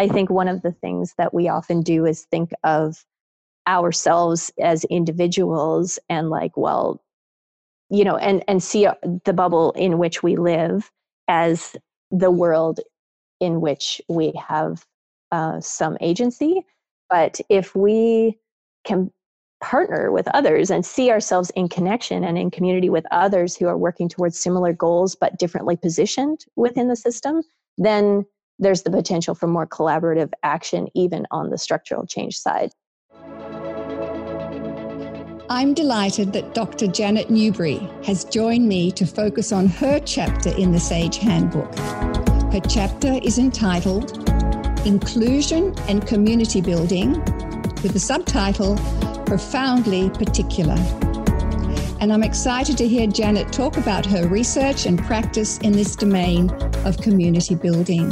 I think one of the things that we often do is think of ourselves as individuals and like, well, you know, and and see uh, the bubble in which we live as the world in which we have uh, some agency. But if we can partner with others and see ourselves in connection and in community with others who are working towards similar goals but differently positioned within the system, then there's the potential for more collaborative action even on the structural change side. I'm delighted that Dr. Janet Newbury has joined me to focus on her chapter in the SAGE Handbook. Her chapter is entitled Inclusion and Community Building, with the subtitle Profoundly Particular. And I'm excited to hear Janet talk about her research and practice in this domain of community building.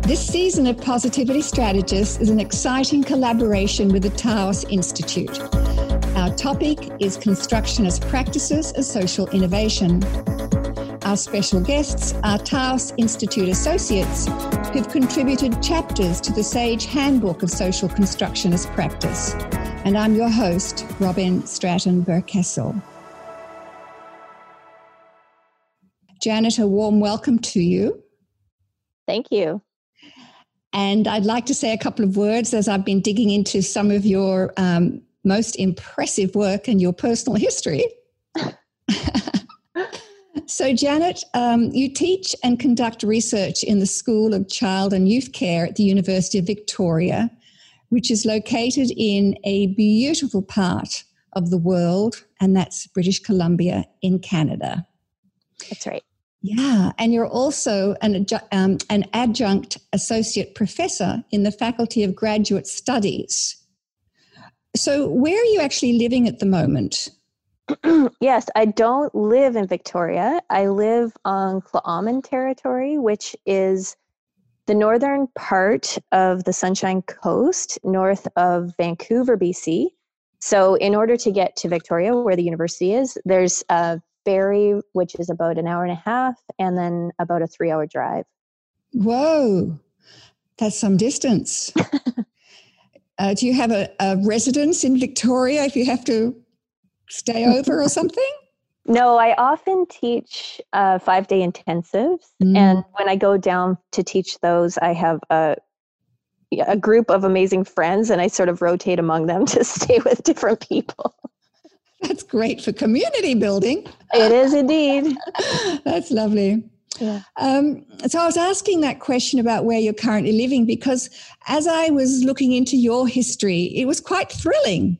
This season of Positivity Strategists is an exciting collaboration with the Taos Institute. Our topic is Constructionist Practices as Social Innovation. Our special guests are Taos Institute associates who've contributed chapters to the SAGE Handbook of Social Constructionist Practice. And I'm your host, Robyn Stratton Berkessel. Janet, a warm welcome to you. Thank you. And I'd like to say a couple of words as I've been digging into some of your um, most impressive work and your personal history. so, Janet, um, you teach and conduct research in the School of Child and Youth Care at the University of Victoria, which is located in a beautiful part of the world, and that's British Columbia in Canada. That's right. Yeah, and you're also an, um, an adjunct associate professor in the Faculty of Graduate Studies. So, where are you actually living at the moment? yes, I don't live in Victoria. I live on Tla'amin territory, which is the northern part of the Sunshine Coast, north of Vancouver, BC. So, in order to get to Victoria, where the university is, there's a ferry, which is about an hour and a half, and then about a three hour drive. Whoa, that's some distance. uh, do you have a, a residence in Victoria if you have to stay over or something? No, I often teach uh, five day intensives. Mm. And when I go down to teach those, I have a, a group of amazing friends and I sort of rotate among them to stay with different people. That's great for community building. It is indeed. That's lovely. Yeah. Um, so I was asking that question about where you're currently living because as I was looking into your history, it was quite thrilling.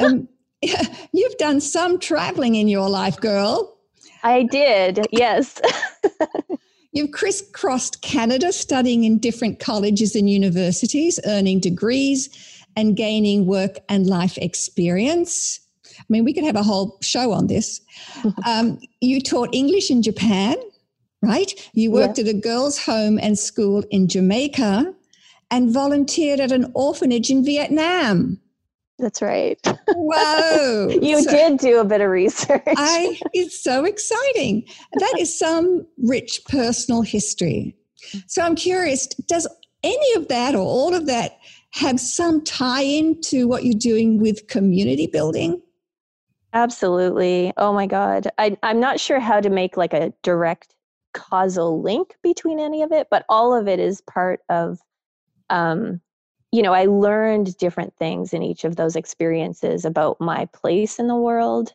Um, you've done some traveling in your life, girl. I did, yes. You've crisscrossed Canada studying in different colleges and universities, earning degrees and gaining work and life experience. I mean, we could have a whole show on this. Um, you taught English in Japan, right? You worked yeah. at a girls' home and school in Jamaica and volunteered at an orphanage in Vietnam. That's right. Whoa. you so, did do a bit of research. I it's so exciting. That is some rich personal history. So I'm curious, does any of that or all of that have some tie in to what you're doing with community building? Absolutely. Oh my God. I, I'm not sure how to make like a direct causal link between any of it, but all of it is part of, um, you know, I learned different things in each of those experiences about my place in the world.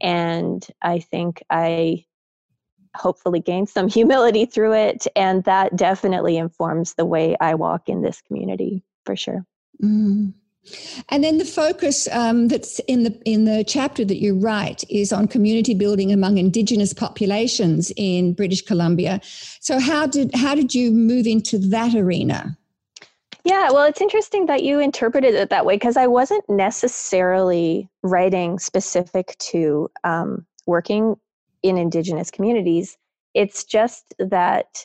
And I think I hopefully gained some humility through it. And that definitely informs the way I walk in this community for sure. Mm. And then the focus um, that's in the in the chapter that you write is on community building among Indigenous populations in British Columbia. So how did how did you move into that arena? Yeah, well, it's interesting that you interpreted it that way because I wasn't necessarily writing specific to um, working in Indigenous communities. It's just that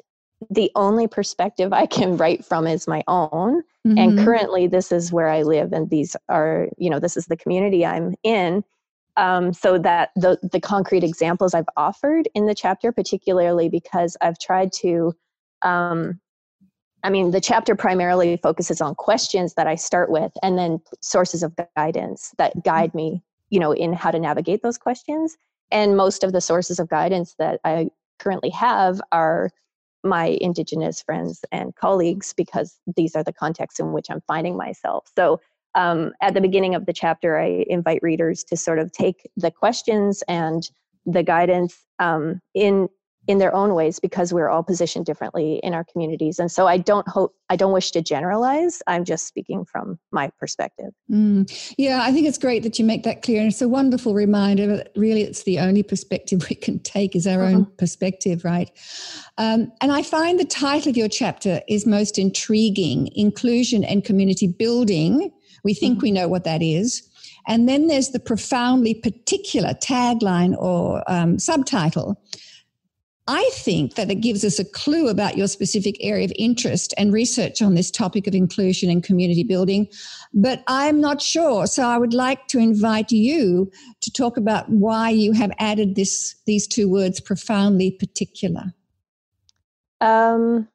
the only perspective I can write from is my own. Mm-hmm. And currently, this is where I live, and these are, you know, this is the community I'm in. Um, so that the the concrete examples I've offered in the chapter, particularly because I've tried to um, I mean, the chapter primarily focuses on questions that I start with and then sources of guidance that guide me, you know, in how to navigate those questions. And most of the sources of guidance that I currently have are my Indigenous friends and colleagues because these are the contexts in which I'm finding myself. So um, at the beginning of the chapter, I invite readers to sort of take the questions and the guidance um, in in their own ways because we're all positioned differently in our communities and so i don't hope i don't wish to generalize i'm just speaking from my perspective mm. yeah i think it's great that you make that clear and it's a wonderful reminder that really it's the only perspective we can take is our mm-hmm. own perspective right um, and i find the title of your chapter is most intriguing inclusion and community building we think mm-hmm. we know what that is and then there's the profoundly particular tagline or um, subtitle I think that it gives us a clue about your specific area of interest and research on this topic of inclusion and community building, but I'm not sure. So I would like to invite you to talk about why you have added this these two words profoundly particular. Um,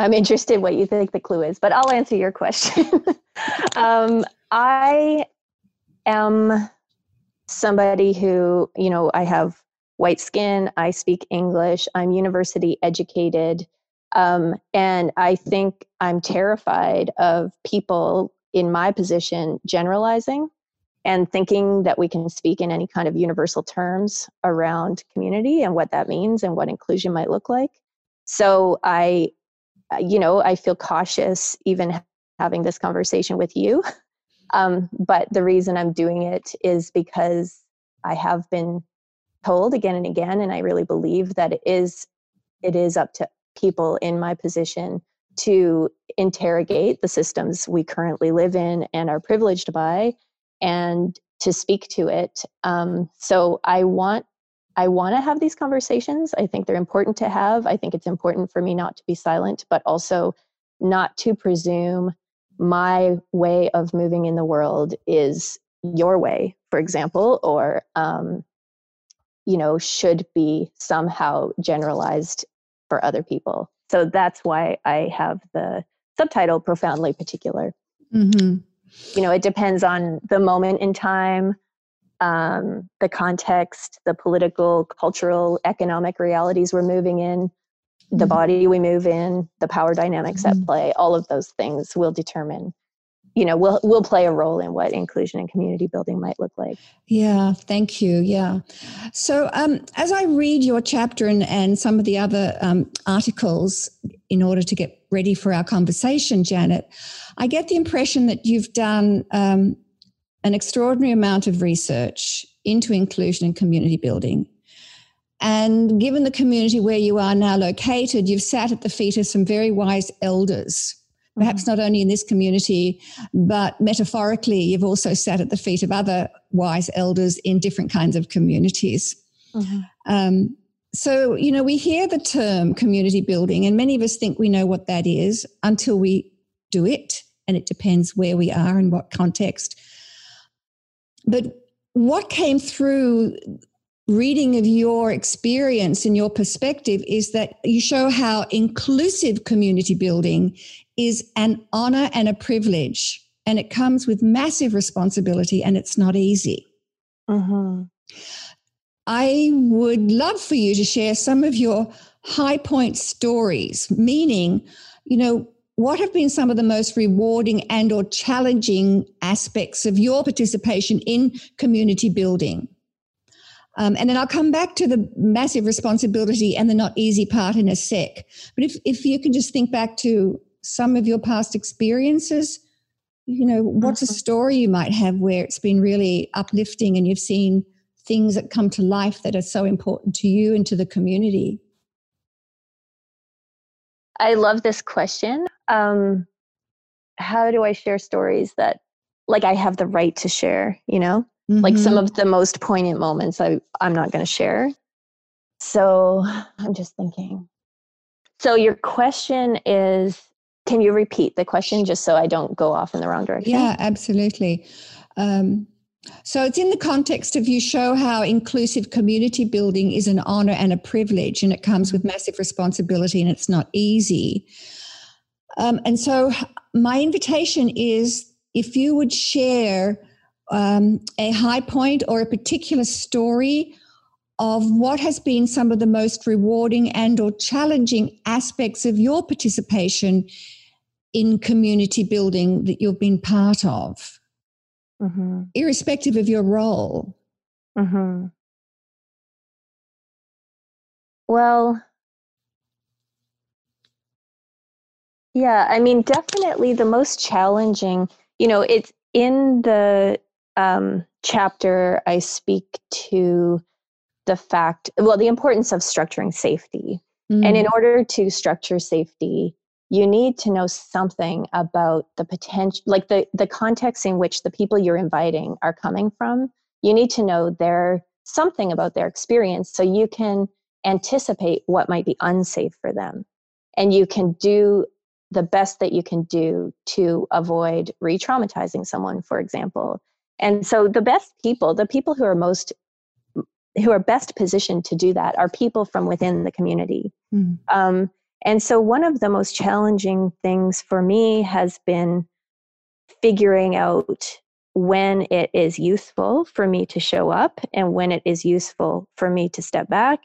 I'm interested what you think the clue is, but I'll answer your question. um, I am somebody who, you know, I have white skin, I speak English, I'm university educated. Um, and I think I'm terrified of people in my position generalizing and thinking that we can speak in any kind of universal terms around community and what that means and what inclusion might look like. So I, uh, you know, I feel cautious even having this conversation with you. Um, but the reason I'm doing it is because I have been told again and again and i really believe that it is it is up to people in my position to interrogate the systems we currently live in and are privileged by and to speak to it. Um, so i want i want to have these conversations. I think they're important to have. I think it's important for me not to be silent but also not to presume my way of moving in the world is your way for example or um, you know should be somehow generalized for other people so that's why i have the subtitle profoundly particular mm-hmm. you know it depends on the moment in time um, the context the political cultural economic realities we're moving in the mm-hmm. body we move in the power dynamics mm-hmm. at play all of those things will determine you know will will play a role in what inclusion and community building might look like. Yeah thank you yeah. So um, as i read your chapter and, and some of the other um, articles in order to get ready for our conversation janet i get the impression that you've done um, an extraordinary amount of research into inclusion and community building. And given the community where you are now located you've sat at the feet of some very wise elders perhaps mm-hmm. not only in this community, but metaphorically, you've also sat at the feet of other wise elders in different kinds of communities. Mm-hmm. Um, so, you know, we hear the term community building, and many of us think we know what that is until we do it. And it depends where we are and what context. But what came through reading of your experience and your perspective is that you show how inclusive community building is an honor and a privilege, and it comes with massive responsibility, and it's not easy. Mm-hmm. I would love for you to share some of your high point stories, meaning, you know, what have been some of the most rewarding and or challenging aspects of your participation in community building um, and then I'll come back to the massive responsibility and the not easy part in a sec. But if, if you can just think back to some of your past experiences, you know, what's a mm-hmm. story you might have where it's been really uplifting and you've seen things that come to life that are so important to you and to the community? I love this question. Um, how do I share stories that, like, I have the right to share, you know? Mm-hmm. Like some mm-hmm. of the most poignant moments I, I'm not going to share. So I'm just thinking. So your question is can you repeat the question just so I don't go off in the wrong direction? Yeah, absolutely. Um, so it's in the context of you show how inclusive community building is an honor and a privilege, and it comes with massive responsibility and it's not easy. Um, and so, my invitation is if you would share um, a high point or a particular story of what has been some of the most rewarding and or challenging aspects of your participation in community building that you've been part of mm-hmm. irrespective of your role mm-hmm. well yeah i mean definitely the most challenging you know it's in the um, chapter i speak to the fact, well, the importance of structuring safety. Mm. And in mm. order to structure safety, you need to know something about the potential, like the, the context in which the people you're inviting are coming from. You need to know their something about their experience so you can anticipate what might be unsafe for them. And you can do the best that you can do to avoid re traumatizing someone, for example. And so the best people, the people who are most who are best positioned to do that are people from within the community. Mm. Um, and so, one of the most challenging things for me has been figuring out when it is useful for me to show up and when it is useful for me to step back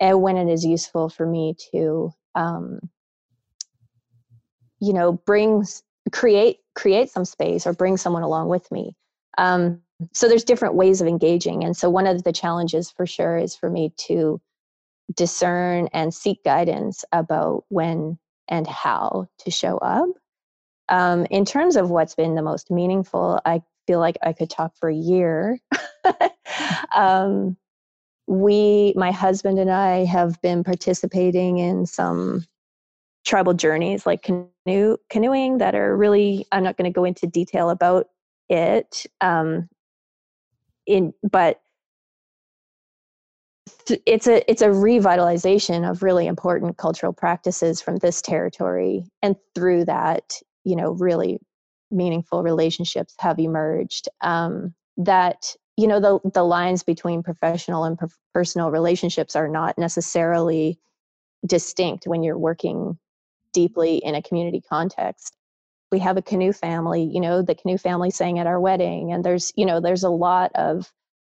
and when it is useful for me to um, you know bring create create some space or bring someone along with me um, so there's different ways of engaging and so one of the challenges for sure is for me to discern and seek guidance about when and how to show up. Um, in terms of what's been the most meaningful i feel like i could talk for a year. Um, we my husband and i have been participating in some tribal journeys like canoe canoeing that are really i'm not going to go into detail about it um, in but it's a it's a revitalization of really important cultural practices from this territory and through that you know really meaningful relationships have emerged um, that you know the the lines between professional and personal relationships are not necessarily distinct when you're working deeply in a community context we have a canoe family you know the canoe family sang at our wedding and there's you know there's a lot of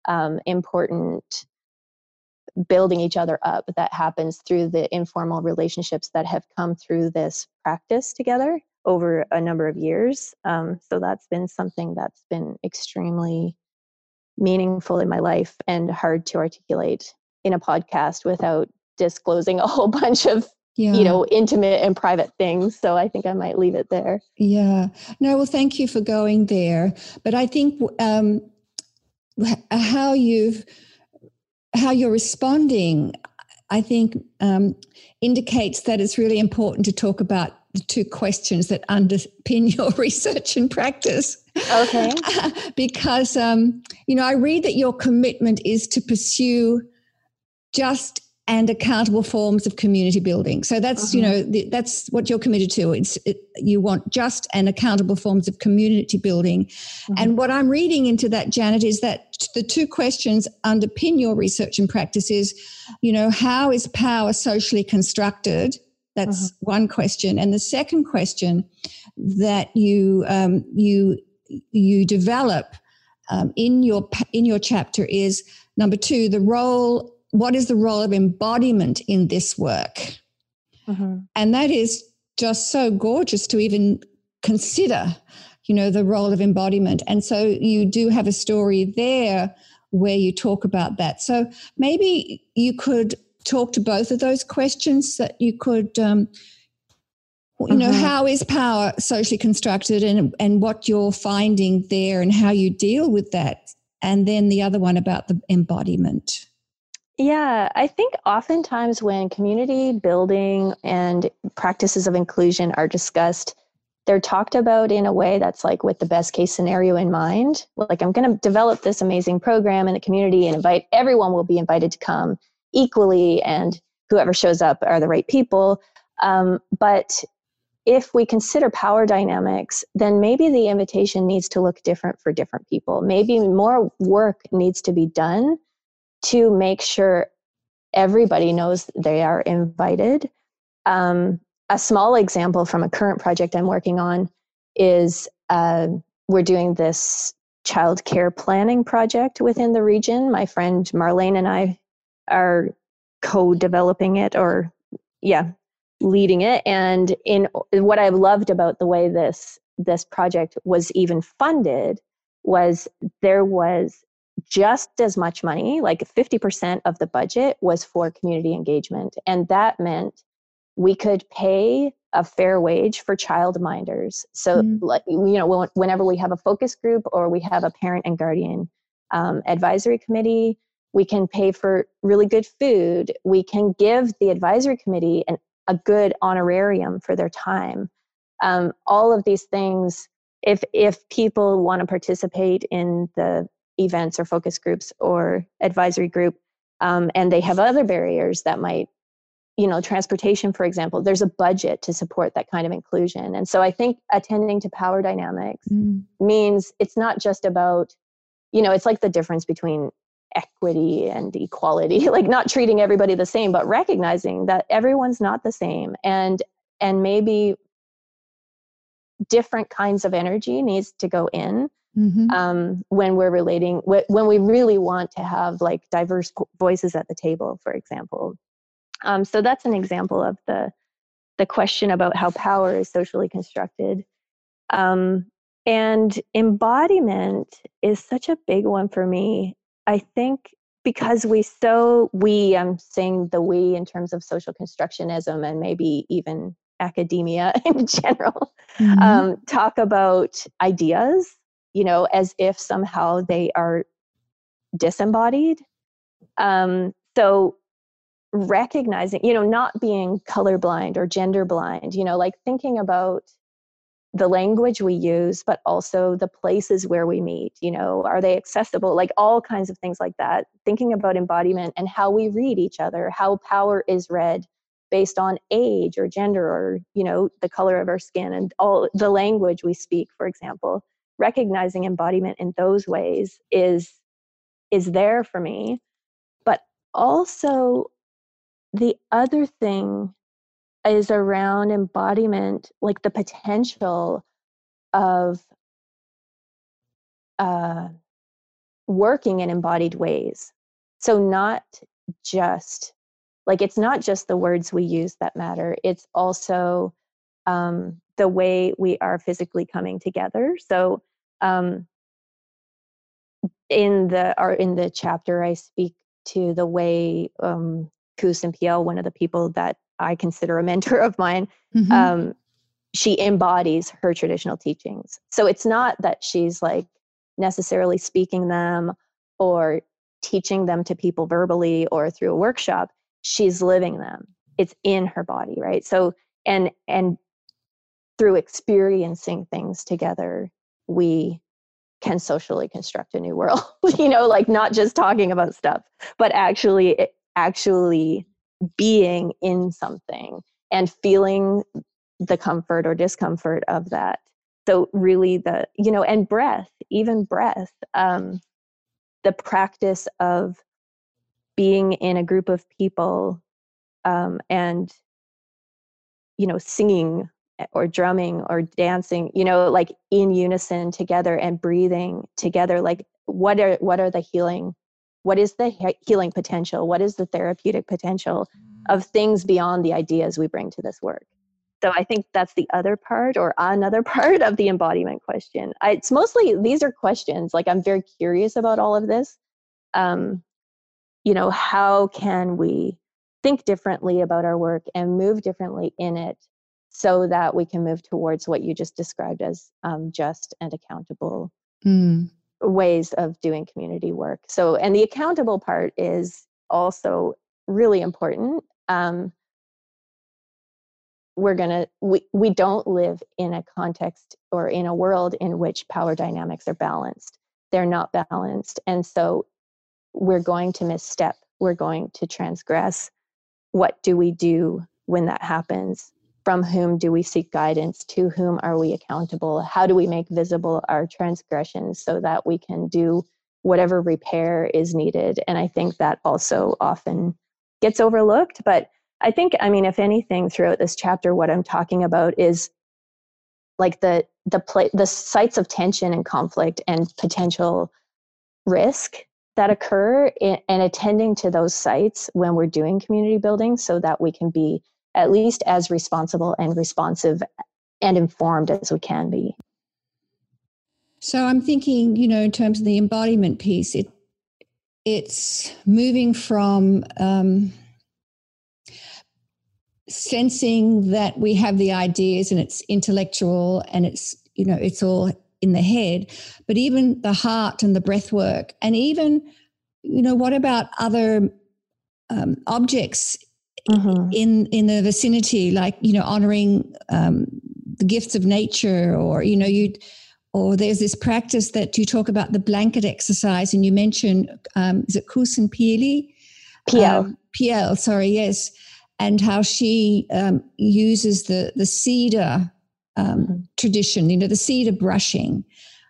um, important building each other up that happens through the informal relationships that have come through this practice together over a number of years. Um, so that's been something that's been extremely meaningful in my life and hard to articulate in a podcast without disclosing a whole bunch of yeah. you know intimate and private things so i think i might leave it there. Yeah. No well thank you for going there but i think um, how you've how you're responding i think um, indicates that it's really important to talk about the two questions that underpin your research and practice. Okay. Because um, you know i read that your commitment is to pursue just and accountable forms of community building. So that's uh-huh. you know the, that's what you're committed to. It's it, you want just and accountable forms of community building. Uh-huh. And what I'm reading into that, Janet, is that the two questions underpin your research and practice is, you know, how is power socially constructed? That's uh-huh. one question, and the second question that you um, you you develop um, in your in your chapter is number two the role what is the role of embodiment in this work? Mm-hmm. And that is just so gorgeous to even consider, you know, the role of embodiment. And so you do have a story there where you talk about that. So maybe you could talk to both of those questions that you could um, you know mm-hmm. how is power socially constructed and and what you're finding there and how you deal with that and then the other one about the embodiment yeah, I think oftentimes when community building and practices of inclusion are discussed, they're talked about in a way that's like with the best case scenario in mind. Like, I'm going to develop this amazing program in the community and invite everyone will be invited to come equally, and whoever shows up are the right people. Um, but if we consider power dynamics, then maybe the invitation needs to look different for different people. Maybe more work needs to be done to make sure everybody knows they are invited. Um, a small example from a current project I'm working on is uh, we're doing this child care planning project within the region. My friend Marlene and I are co-developing it or yeah leading it and in what i loved about the way this this project was even funded was there was just as much money like 50% of the budget was for community engagement. And that meant we could pay a fair wage for child minders. So mm. like you know whenever we have a focus group or we have a parent and guardian um, advisory committee we can pay for really good food. We can give the advisory committee an, a good honorarium for their time. Um, all of these things if if people want to participate in the events or focus groups or advisory group um, and they have other barriers that might you know transportation for example there's a budget to support that kind of inclusion and so i think attending to power dynamics mm. means it's not just about you know it's like the difference between equity and equality like not treating everybody the same but recognizing that everyone's not the same and and maybe different kinds of energy needs to go in mm-hmm. um, when we're relating when we really want to have like diverse voices at the table for example um, so that's an example of the the question about how power is socially constructed um, and embodiment is such a big one for me I think because we so we I'm saying the we in terms of social constructionism and maybe even academia in general mm-hmm. um, talk about ideas you know as if somehow they are disembodied. Um, so recognizing you know not being colorblind or gender blind you know like thinking about the language we use but also the places where we meet you know are they accessible? Like all kinds of things like that. Thinking about embodiment and how we read each other how power is read based on age or gender or you know the color of our skin and all the language we speak for example recognizing embodiment in those ways is is there for me but also the other thing is around embodiment, like the potential of uh, working in embodied ways. So, not just like it's not just the words we use that matter, it's also um, the way we are physically coming together. So, um, in the or in the chapter, I speak to the way um, Kus Sempiel, one of the people that I consider a mentor of mine, mm-hmm. um, she embodies her traditional teachings. So it's not that she's like necessarily speaking them or teaching them to people verbally or through a workshop. She's living them. It's in her body, right? So and and through experiencing things together, we can socially construct a new world. you know, like not just talking about stuff, but actually actually being in something and feeling the comfort or discomfort of that so really the you know and breath even breath um the practice of being in a group of people um and you know singing or drumming or dancing you know like in unison together and breathing together like what are what are the healing what is the healing potential? What is the therapeutic potential of things beyond the ideas we bring to this work? So i think that's the other part or another part of the embodiment question. I, it's mostly these are questions like i'm very curious about all of this um, you know how can we think differently about our work and move differently in it so that we can move towards what you just described as um, just and accountable mm ways of doing community work. So, and the accountable part is also really important. Um, we're gonna we, we don't live in a context or in a world in which power dynamics are balanced they're not balanced and so we're going to misstep we're going to transgress what do we do when that happens from whom do we seek guidance? To whom are we accountable? How do we make visible our transgressions so that we can do whatever repair is needed? And i think that also often gets overlooked but I think, I mean, if anything, throughout this chapter, what I'm talking about is like the the play the sites of tension and conflict and potential risk that occur in, and attending to those sites when we're doing community building so that we can be at least as responsible and responsive and informed as we can be. So i'm thinking you know in terms of the embodiment piece it it's moving from um, sensing that we have the ideas and it's intellectual and it's you know it's all in the head but even the heart and the breath work and even you know what about other um, objects mm-hmm. in in the vicinity like you know honoring um, the gifts of nature or you know you or there's this practice that you talk about the blanket exercise and you mentioned um, is it Kusun Pieli? Piel. Um, Piel, sorry, yes and how she um, uses the the cedar um, mm-hmm. tradition, you know, the cedar brushing.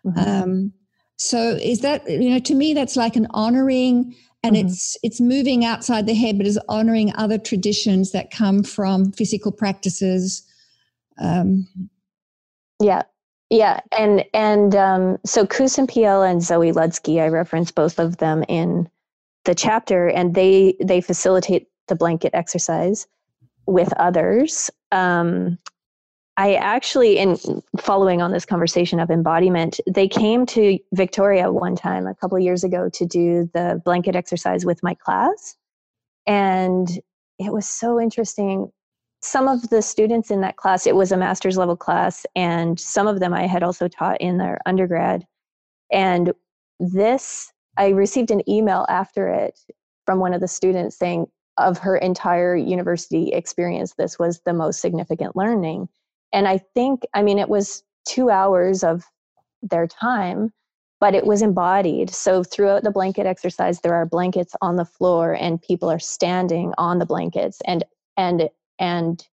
Mm-hmm. Um, so is that you know to me that's like an honoring, and mm-hmm. it's it's moving outside the head, but is honoring other traditions that come from physical practices. Um, yeah, yeah, and and um, so Kusun Piel and Zoe Ludsky, I reference both of them in the chapter, and they they facilitate the blanket exercise with others. Um, I actually, in following on this conversation of embodiment, they came to Victoria one time a couple years ago to do the blanket exercise with my class. And it was so interesting. Some of the students in that class, it was a master's level class, and some of them I had also taught in their undergrad. And this, I received an email after it from one of the students saying, of her entire university experience, this was the most significant learning. And I think, I mean, it was two hours of their time, but it was embodied. So throughout the blanket exercise, there are blankets on the floor and people are standing on the blankets. And, and, and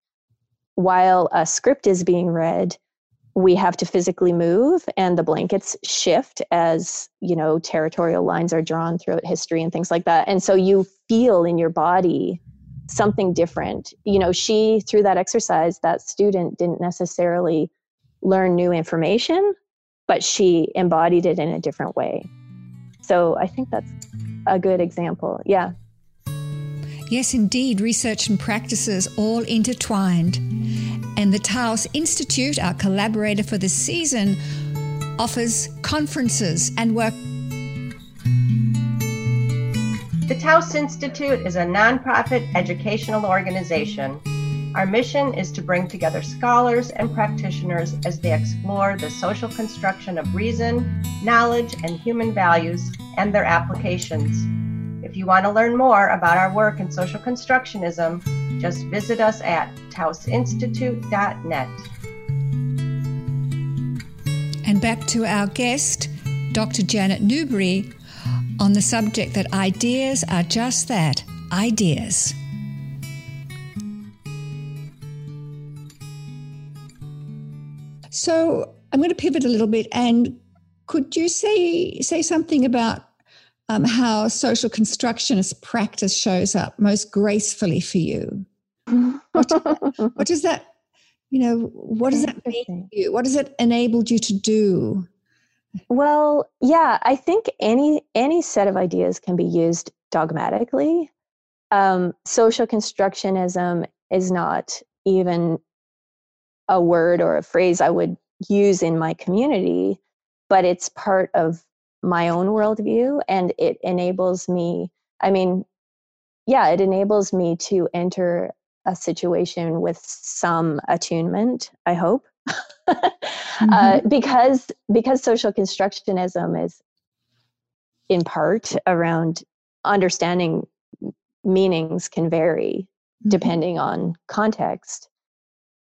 while a script is being read, we have to physically move and the blankets shift as you know territorial lines are drawn throughout history and things like that and so you feel in your body something different. You know she through that exercise that student didn't necessarily learn new information but she embodied it in a different way. So i think that's a good example. Yeah. Yes indeed. Research and practices all intertwined. And the taos institute our collaborator for this season offers conferences and work the Taos Institute is a nonprofit educational organization. Our mission is to bring together scholars and practitioners as they explore the social construction of reason, knowledge, and human values and their applications. If you want to learn more about our work in social constructionism, just visit us at taosinstitute.net. And back to our guest, Dr. Janet Newbury, on the subject that ideas are just that ideas. So I'm going to pivot a little bit, and could you say say something about um, how social constructionist practice shows up most gracefully for you? what, what does that, you know, what does that mean to you? What does it enabled you to do? Well, yeah, I think any any set of ideas can be used dogmatically. Um, social constructionism is not even a word or a phrase I would use in my community, but it's part of my own worldview and it enables me. I mean, yeah, it enables me to enter a situation with some attunement, I hope. Uh, mm-hmm. uh, because because social constructionism is in part around understanding meanings can vary mm-hmm. depending on context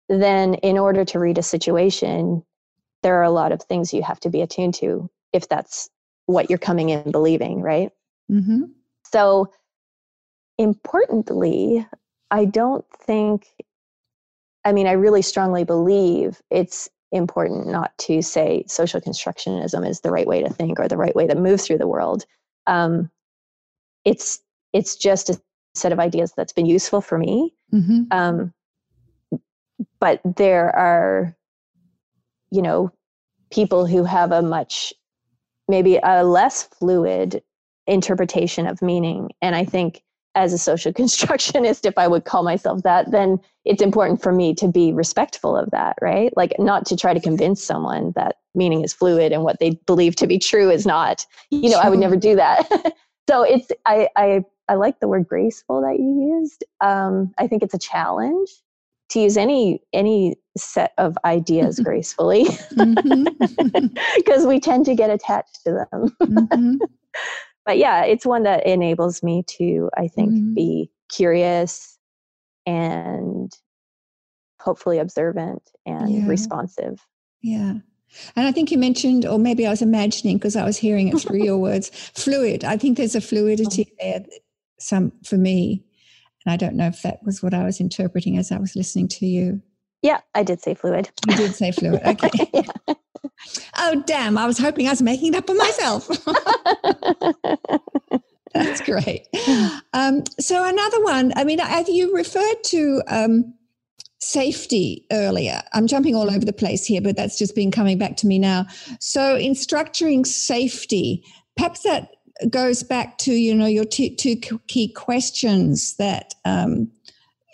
then in order to read a situation there are a lot of things you have to be attuned to if that's what you're coming in believing right mm-hmm. so importantly i don't think I mean, I really strongly believe it's important not to say social constructionism is the right way to think or the right way to move through the world. Um, it's it's just a set of ideas that's been useful for me. Mm-hmm. Um, but there are, you know, people who have a much, maybe a less fluid interpretation of meaning. And I think as a social constructionist, if I would call myself that, then it's important for me to be respectful of that, right? Like not to try to convince someone that meaning is fluid and what they believe to be true is not. You know. I would never do that. so it's I, I I like the word graceful that you used. Um, I think it's a challenge to use any any set of ideas gracefully because mm-hmm. we tend to get attached to them. mm-hmm but yeah, it's one that enables me to, I think, mm-hmm. be curious and hopefully observant and yeah. responsive. Yeah. And I think you mentioned, or maybe I was imagining because I was hearing it through your words, fluid. I think there's a fluidity mm-hmm. there, some for me. And I don't know if that was what I was interpreting as I was listening to you. Yeah, I did say fluid. You did say fluid. Okay. yeah. Oh, damn. I was hoping I was making it up for myself. That's great. Um, so, another one, I mean, have you referred to um, safety earlier. I'm jumping all over the place here, but that's just been coming back to me now. So, in structuring safety, perhaps that goes back to, you know, your two, two key questions that, um,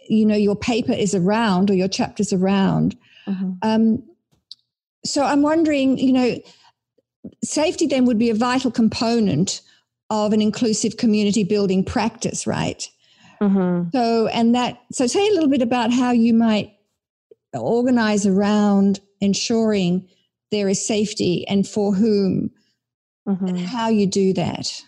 you know, your paper is around or your chapter's around. Mm-hmm. Um, so I'm wondering, you know, safety then would be a vital component of an inclusive community building practice, right? Mm-hmm. So, and that, so say a little bit about how you might organize around ensuring there is safety and for whom mm-hmm. and how you do that.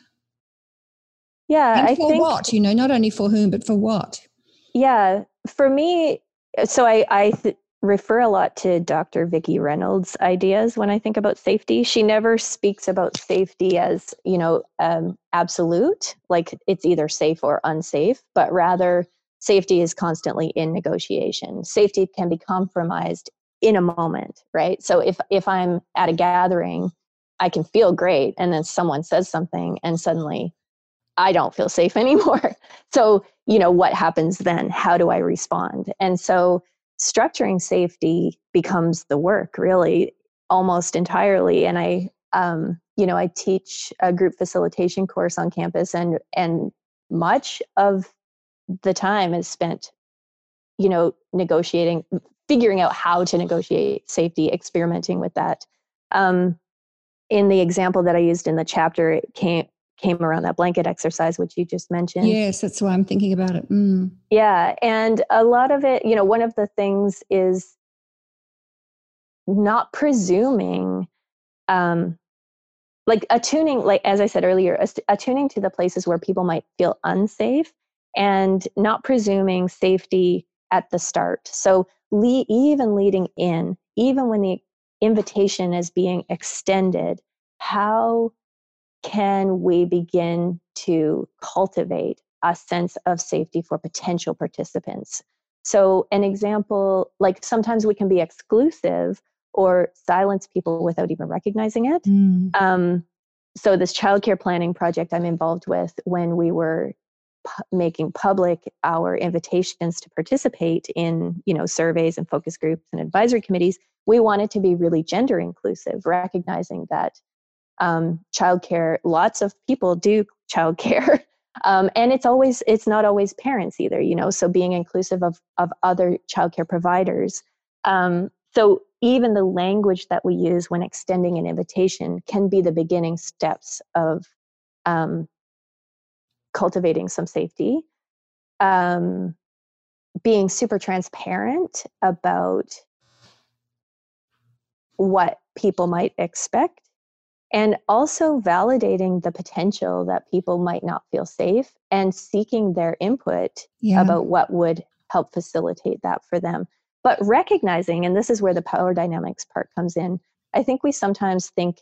Yeah, and I for think, what, you know, not only for whom, but for what? Yeah, for me, so I, I th- refer a lot to Dr. Vikki Reynolds' ideas when I think about safety. She never speaks about safety as, you know, um, absolute, like it's either safe or unsafe, but rather safety is constantly in negotiation. Safety can be compromised in a moment, right? So if if I'm at a gathering, I can feel great, and then someone says something, and suddenly I don't feel safe anymore. So you know what happens then? How do I respond? And so structuring safety becomes the work really almost entirely and i um, you know i teach a group facilitation course on campus and and much of the time is spent you know negotiating figuring out how to negotiate safety experimenting with that. Um, in the example that i used in the chapter it came came around that blanket exercise, which you just mentioned. Yes, that's why I'm thinking about it. Mm. Yeah. And a lot of it, you know, one of the things is not presuming, um, like attuning, like as I said earlier, attuning to the places where people might feel unsafe and not presuming safety at the start. So le- even leading in, even when the invitation is being extended, how can we begin to cultivate a sense of safety for potential participants? So, an example like sometimes we can be exclusive or silence people without even recognizing it. Mm. Um, so, this childcare planning project I'm involved with, when we were pu- making public our invitations to participate in, you know, surveys and focus groups and advisory committees, we wanted to be really gender inclusive, recognizing that um, childcare. Lots of people do childcare. Um, and it's always it's not always parents either you know so being inclusive of of other childcare providers um, so even the language that we use when extending an invitation can be the beginning steps of um, cultivating some safety um, being super transparent about what people might expect and also validating the potential that people might not feel safe and seeking their input yeah. about what would help facilitate that for them but recognizing and this is where the power dynamics part comes in i think we sometimes think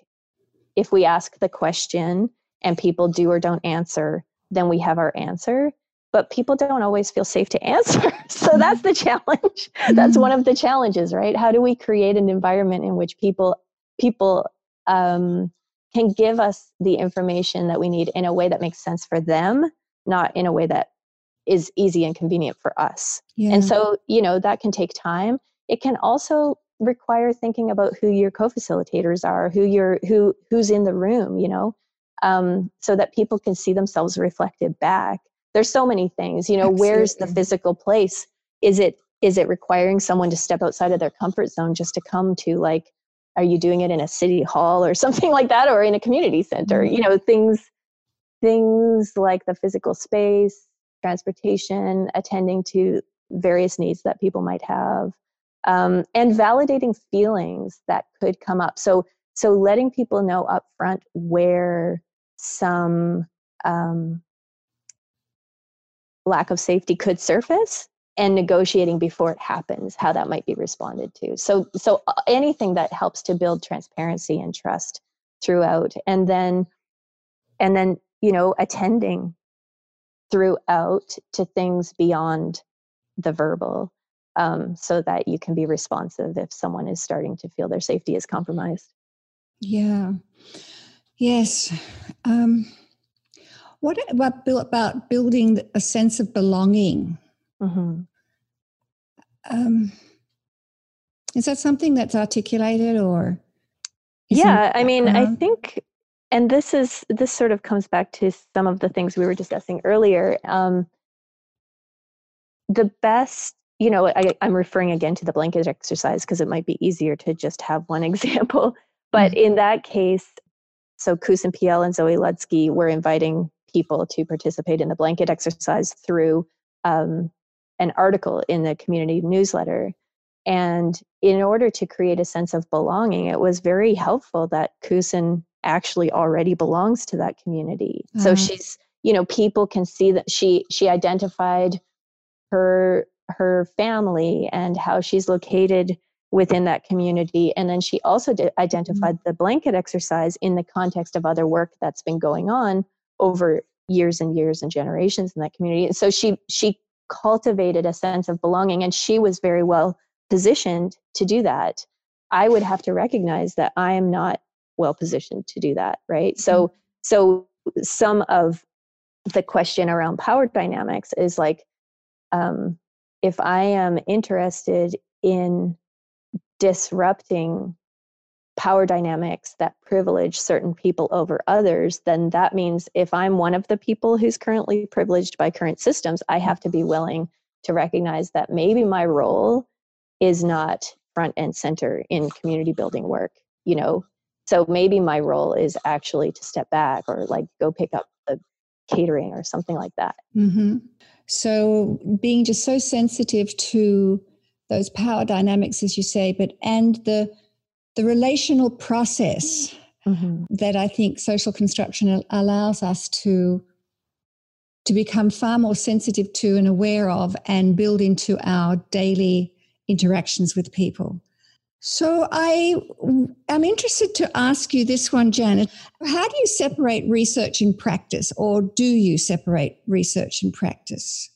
if we ask the question and people do or don't answer then we have our answer but people don't always feel safe to answer so mm-hmm. that's the challenge that's mm-hmm. one of the challenges right how do we create an environment in which people people um, can give us the information that we need in a way that makes sense for them, not in a way that is easy and convenient for us. Yeah. And so, you know, that can take time. It can also require thinking about who your co-facilitators are, who you're who who's in the room, you know, um, so that people can see themselves reflected back. There's so many things, you know, Absolutely. where's the physical place? Is it is it requiring someone to step outside of their comfort zone just to come to like are you doing it in a city hall or something like that or in a community center Mm-hmm. you know things things like the physical space transportation attending to various needs that people might have um, and validating feelings that could come up so so letting people know up front where some um, lack of safety could surface and negotiating before it happens how that might be responded to so so uh, anything that helps to build transparency and trust throughout and then and then you know attending throughout to things beyond the verbal um, so that you can be responsive if someone is starting to feel their safety is compromised Yeah. Yes. Um, what about about building a sense of belonging? Hmm Um, is that something that's articulated or? yeah i mean i think and this is this sort of comes back to some of the things we were discussing earlier um, the best you know I, i'm referring again to the blanket exercise because it might be easier to just have one example but in that case so kus and pl and zoe ludsky were inviting people to participate in the blanket exercise through um, an article in the community newsletter and in order to create a sense of belonging, it was very helpful that Kusin actually already belongs to that community. So Uh-huh. she's, you know, people can see that she she identified her her family and how she's located within that community and then she also did identified the blanket exercise in the context of other work that's been going on over years and years and generations in that community and so she she cultivated a sense of belonging and she was very well positioned to do that i would have to recognize that i am not well positioned to do that right? So so some of the question around power dynamics is like um, if i am interested in disrupting power dynamics that privilege certain people over others, then that means if I'm one of the people who's currently privileged by current systems, I have to be willing to recognize that maybe my role is not front and center in community building work, you know. So maybe my role is actually to step back or like go pick up the catering or something like that. hmm So being just so sensitive to those power dynamics, as you say, but and the the relational process mm-hmm. that I think social construction allows us to to become far more sensitive to and aware of and build into our daily interactions with people. So I am interested to ask you this one, Janet. How do you separate research and practice, or do you separate research and practice?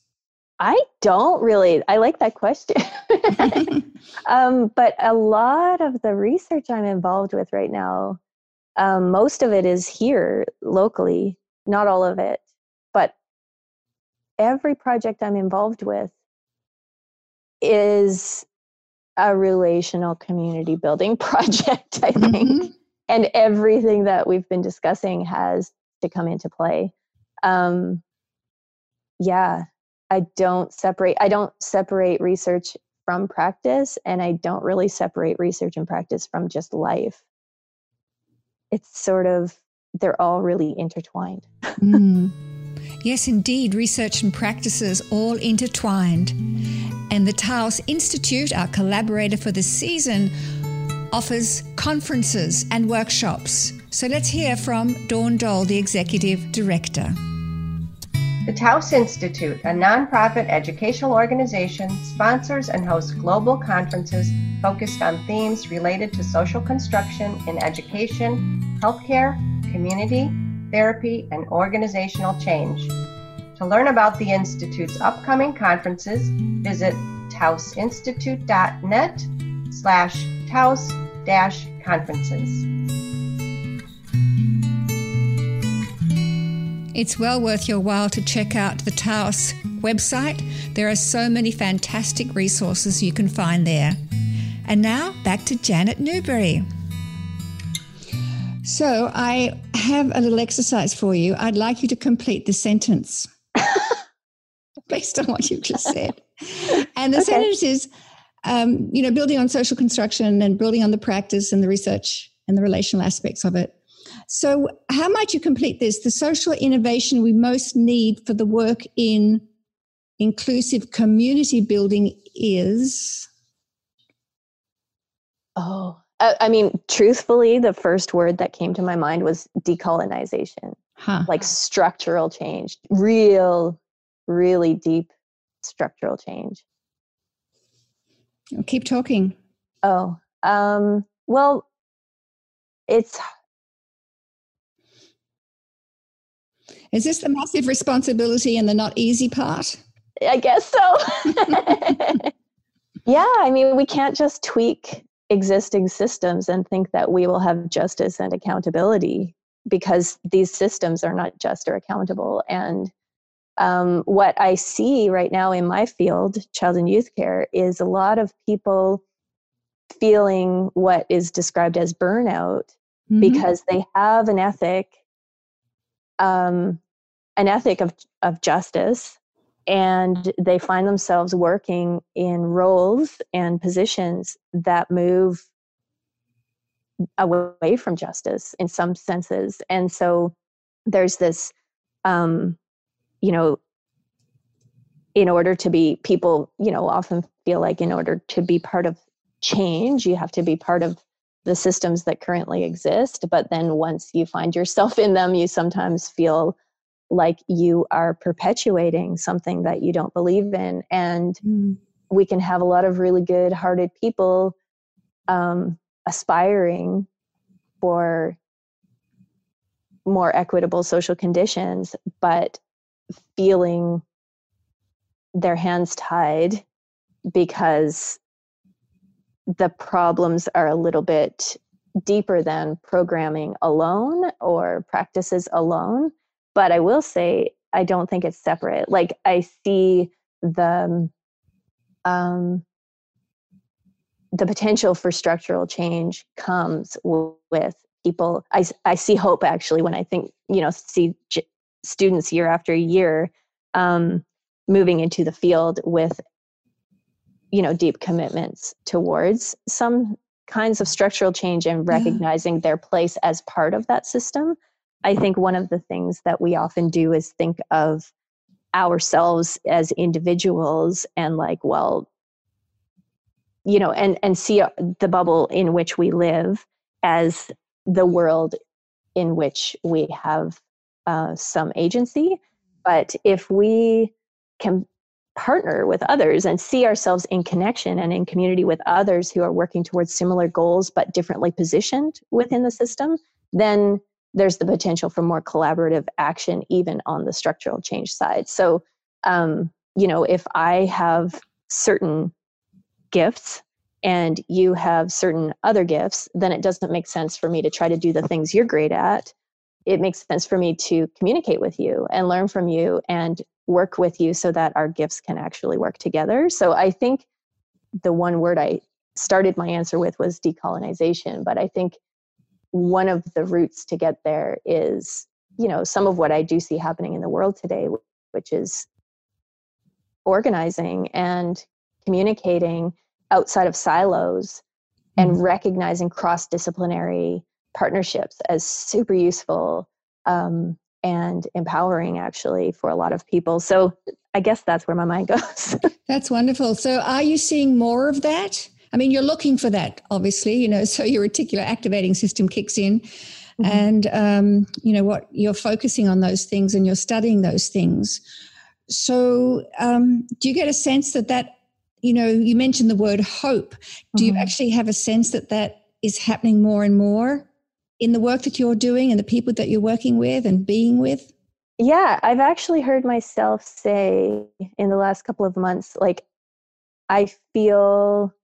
I don't really. I like that question. um, but a lot of the research I'm involved with right now, um, most of it is here locally, not all of it. But every project I'm involved with is a relational community building project, I think. Mhm. And everything that we've been discussing has to come into play. Um, yeah, I don't separate. I don't separate research from practice, and I don't really separate research and practice from just life. It's sort of they're all really intertwined. Mm. Yes, indeed, research and practices all intertwined. And the Taos Institute, our collaborator for this season, offers conferences and workshops. So let's hear from Dawn Dole, the Executive Director. The Taos Institute, a nonprofit educational organization, sponsors and hosts global conferences focused on themes related to social construction in education, healthcare, community, therapy, and organizational change. To learn about the Institute's upcoming conferences, visit taosinstitute.net slash taos It's well worth your while to check out the Taos website. There are so many fantastic resources you can find there. And now back to Janet Newbury. So I have a little exercise for you. I'd like you to complete the sentence based on what you've just said. And the okay. sentence is, um, you know, building on social construction and building on the practice and the research and the relational aspects of it. So, how might you complete this? The social innovation we most need for the work in inclusive community building is. Oh, I mean, truthfully, the first word that came to my mind was decolonization, huh. like structural change, real, really deep structural change. Keep talking. Oh, um, well, it's. Is this the massive responsibility and the not easy part? I guess so. yeah, I mean, we can't just tweak existing systems and think that we will have justice and accountability because these systems are not just or accountable. And um, what I see right now in my field, child and youth care, is a lot of people feeling what is described as burnout mm-hmm. because they have an ethic, um, an ethic of, of justice, and they find themselves working in roles and positions that move away from justice in some senses. And so there's this um, you know in order to be people you know often feel like in order to be part of change you have to be part of the systems that currently exist but then once you find yourself in them you sometimes feel like you are perpetuating something that you don't believe in and mm. we can have a lot of really good hearted people um, aspiring for more equitable social conditions but feeling their hands tied because the problems are a little bit deeper than programming alone or practices alone but I will say I don't think it's separate. Like I see the um, the potential for structural change comes with people. I I see hope actually when I think you know see j- students year after year um, moving into the field with you know deep commitments towards some kinds of structural change and recognizing yeah. their place as part of that system I think one of the things that we often do is think of ourselves as individuals and like, well, you know, and and see uh, the bubble in which we live as the world in which we have uh, some agency. But if we can partner with others and see ourselves in connection and in community with others who are working towards similar goals but differently positioned within the system, then there's the potential for more collaborative action even on the structural change side. So um, you know if i have certain gifts and you have certain other gifts then it doesn't make sense for me to try to do the things you're great at. It makes sense for me to communicate with you and learn from you and work with you so that our gifts can actually work together so i think the one word i started my answer with was decolonization but i think one of the routes to get there is you know some of what i do see happening in the world today which is organizing and communicating outside of silos and mm-hmm. recognizing cross-disciplinary partnerships as super useful um, and empowering actually for a lot of people so i guess that's where my mind goes that's wonderful so are you seeing more of that I mean, you're looking for that, obviously, you know, so your reticular activating system kicks in. Mm-hmm. And, um, you know, what you're focusing on those things and you're studying those things. So, um, do you get a sense that that, you know, you mentioned the word hope. Do mm-hmm. you actually have a sense that that is happening more and more in the work that you're doing and the people that you're working with and being with? Yeah, I've actually heard myself say in the last couple of months, like, I feel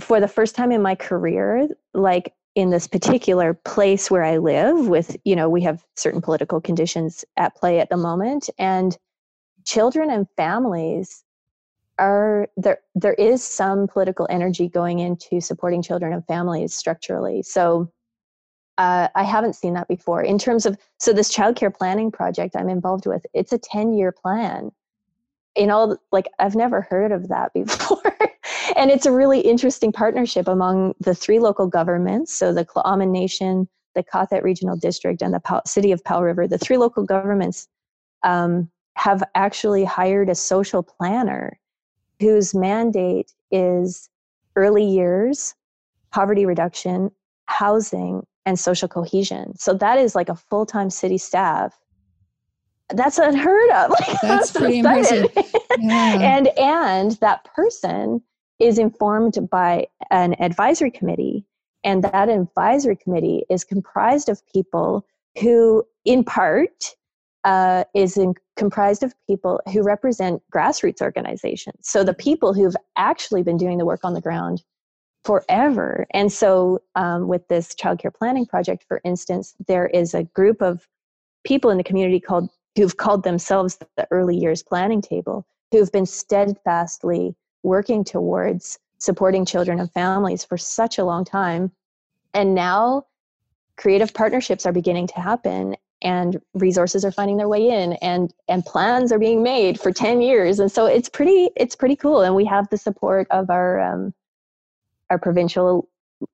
for the first time in my career, like in this particular place where I live with, you know, we have certain political conditions at play at the moment and children and families are there there is some political energy going into supporting children and families structurally. So uh, I haven't seen that before. In terms of so this childcare planning project I'm involved with, it's a 10 year plan. In all like I've never heard of that before. and it's a really interesting partnership among the three local governments. So the Tla'amin Nation, the Qathet Regional District, and the City of Powell River. The three local governments um, have actually hired a social planner whose mandate is early years, poverty reduction, housing, and social cohesion. So that is like a full time city staff that's unheard of. Like, that's pretty impressive. Yeah. and and that person is informed by an advisory committee, and that advisory committee is comprised of people who, in part, uh, is in, comprised of people who represent grassroots organizations. So the people who've actually been doing the work on the ground forever. And so, um, with this childcare planning project, for instance, there is a group of people in the community called who've called themselves the early years planning table, who've been steadfastly working towards supporting children and families for such a long time. And now creative partnerships are beginning to happen and resources are finding their way in and and plans are being made for 10 years and so it's pretty it's pretty cool and we have the support of our um, our provincial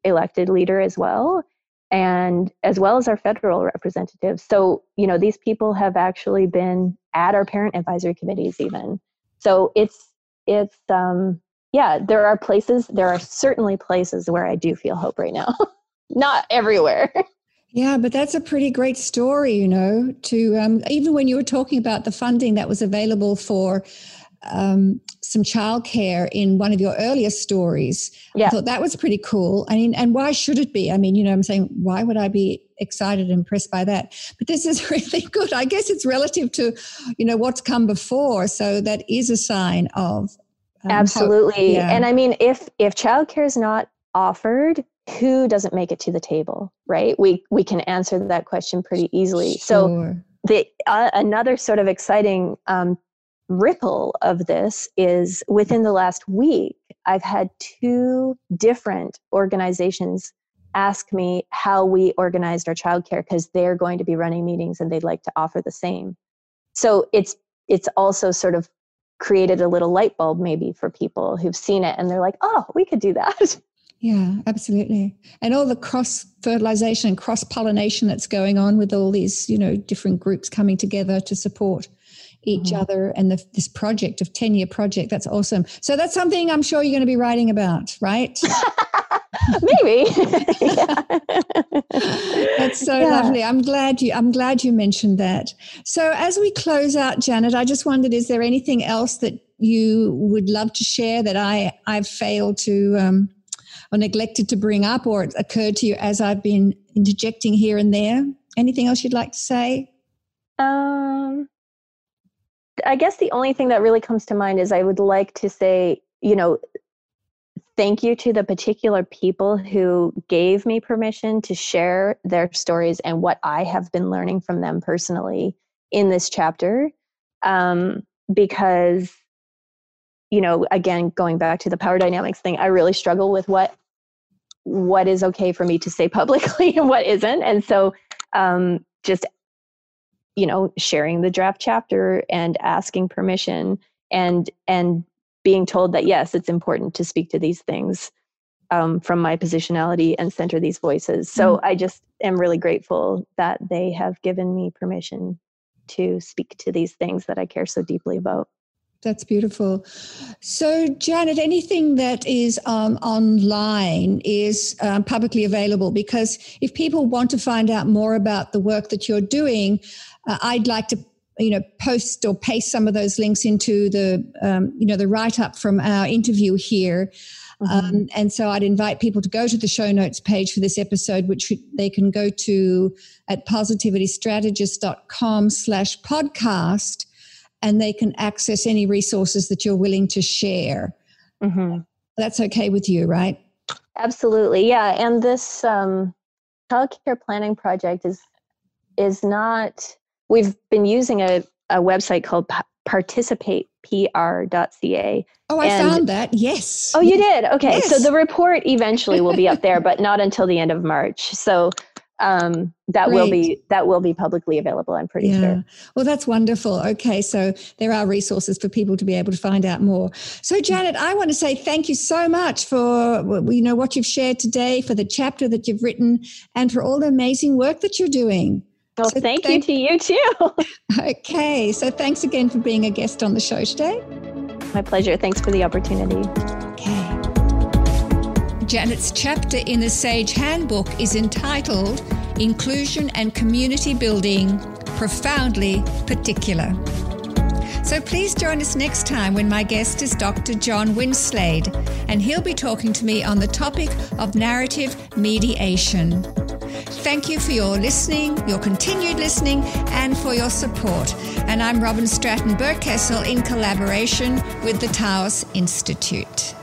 elected leader as well and as well as our federal representatives. So, you know, these people have actually been at our parent advisory committees even. So it's it's um yeah, there are places there are certainly places where I do feel hope right now. Not everywhere. Yeah, but that's a pretty great story, you know, to um, even when you were talking about the funding that was available for um, some childcare in one of your earlier stories. Yeah. I thought that was pretty cool. I mean, and why should it be? I mean, you know, I'm saying, why would I be excited and impressed by that? But this is really good. I guess it's relative to, you know, what's come before. So that is a sign of um, absolutely. Yeah. And I mean, if if childcare is not offered, who doesn't make it to the table, right? We we can answer that question pretty easily. Sure. So the uh, another sort of exciting um, ripple of this is within the last week, I've had two different organizations ask me how we organized our childcare because they're going to be running meetings and they'd like to offer the same. So it's it's also sort of created a little light bulb maybe for people who've seen it and they're like, oh, we could do that. Yeah, absolutely. And all the cross fertilization and cross pollination that's going on with all these, you know, different groups coming together to support each mm-hmm. other and the, this project of 10 year project that's awesome so that's something i'm sure you're going to be writing about right maybe that's so yeah. lovely i'm glad you i'm glad you mentioned that so as we close out janet i just wondered is there anything else that you would love to share that i i've failed to um, or neglected to bring up or it occurred to you as i've been interjecting here and there anything else you'd like to say um I guess the only thing that really comes to mind is I would like to say, you know, thank you to the particular people who gave me permission to share their stories and what I have been learning from them personally in this chapter. Um, because, you know, again, going back to the power dynamics thing, I really struggle with what what is okay for me to say publicly and what isn't. And so um, just you know sharing the draft chapter and asking permission and and being told that yes it's important to speak to these things um, from my positionality and center these voices so mm-hmm. i just am really grateful that they have given me permission to speak to these things that i care so deeply about that's beautiful. So, Janet, anything that is um, online is um, publicly available because if people want to find out more about the work that you're doing, uh, I'd like to you know post or paste some of those links into the um, you know the write up from our interview here mm-hmm. um, and so i'd invite people to go to the show notes page for this episode which they can go to at positivitystrategist.com slash podcast and they can access any resources that you're willing to share mm-hmm. that's okay with you right Absolutely, yeah. And this um, child care planning project is is not. We've been using a, a website called participatepr.ca. Oh, I and, found that. Yes. Oh, you did. Okay, yes. so the report eventually will be up there, but not until the end of March. So um, that Great. will be that will be publicly available. I'm pretty yeah. sure. Well, that's wonderful. Okay, so there are resources for people to be able to find out more. So, Janet, I want to say thank you so much for you know what you've shared today, for the chapter that you've written, and for all the amazing work that you're doing. Well, so thank, thank you to you too. okay, so thanks again for being a guest on the show today. My pleasure. Thanks for the opportunity. Janet's chapter in the Sage Handbook is entitled Inclusion and Community Building Profoundly Particular. So please join us next time when my guest is Dr. John Winslade, and he'll be talking to me on the topic of narrative mediation. Thank you for your listening, your continued listening, and for your support. And I'm Robyn Stratton Berkessel in collaboration with the Taos Institute.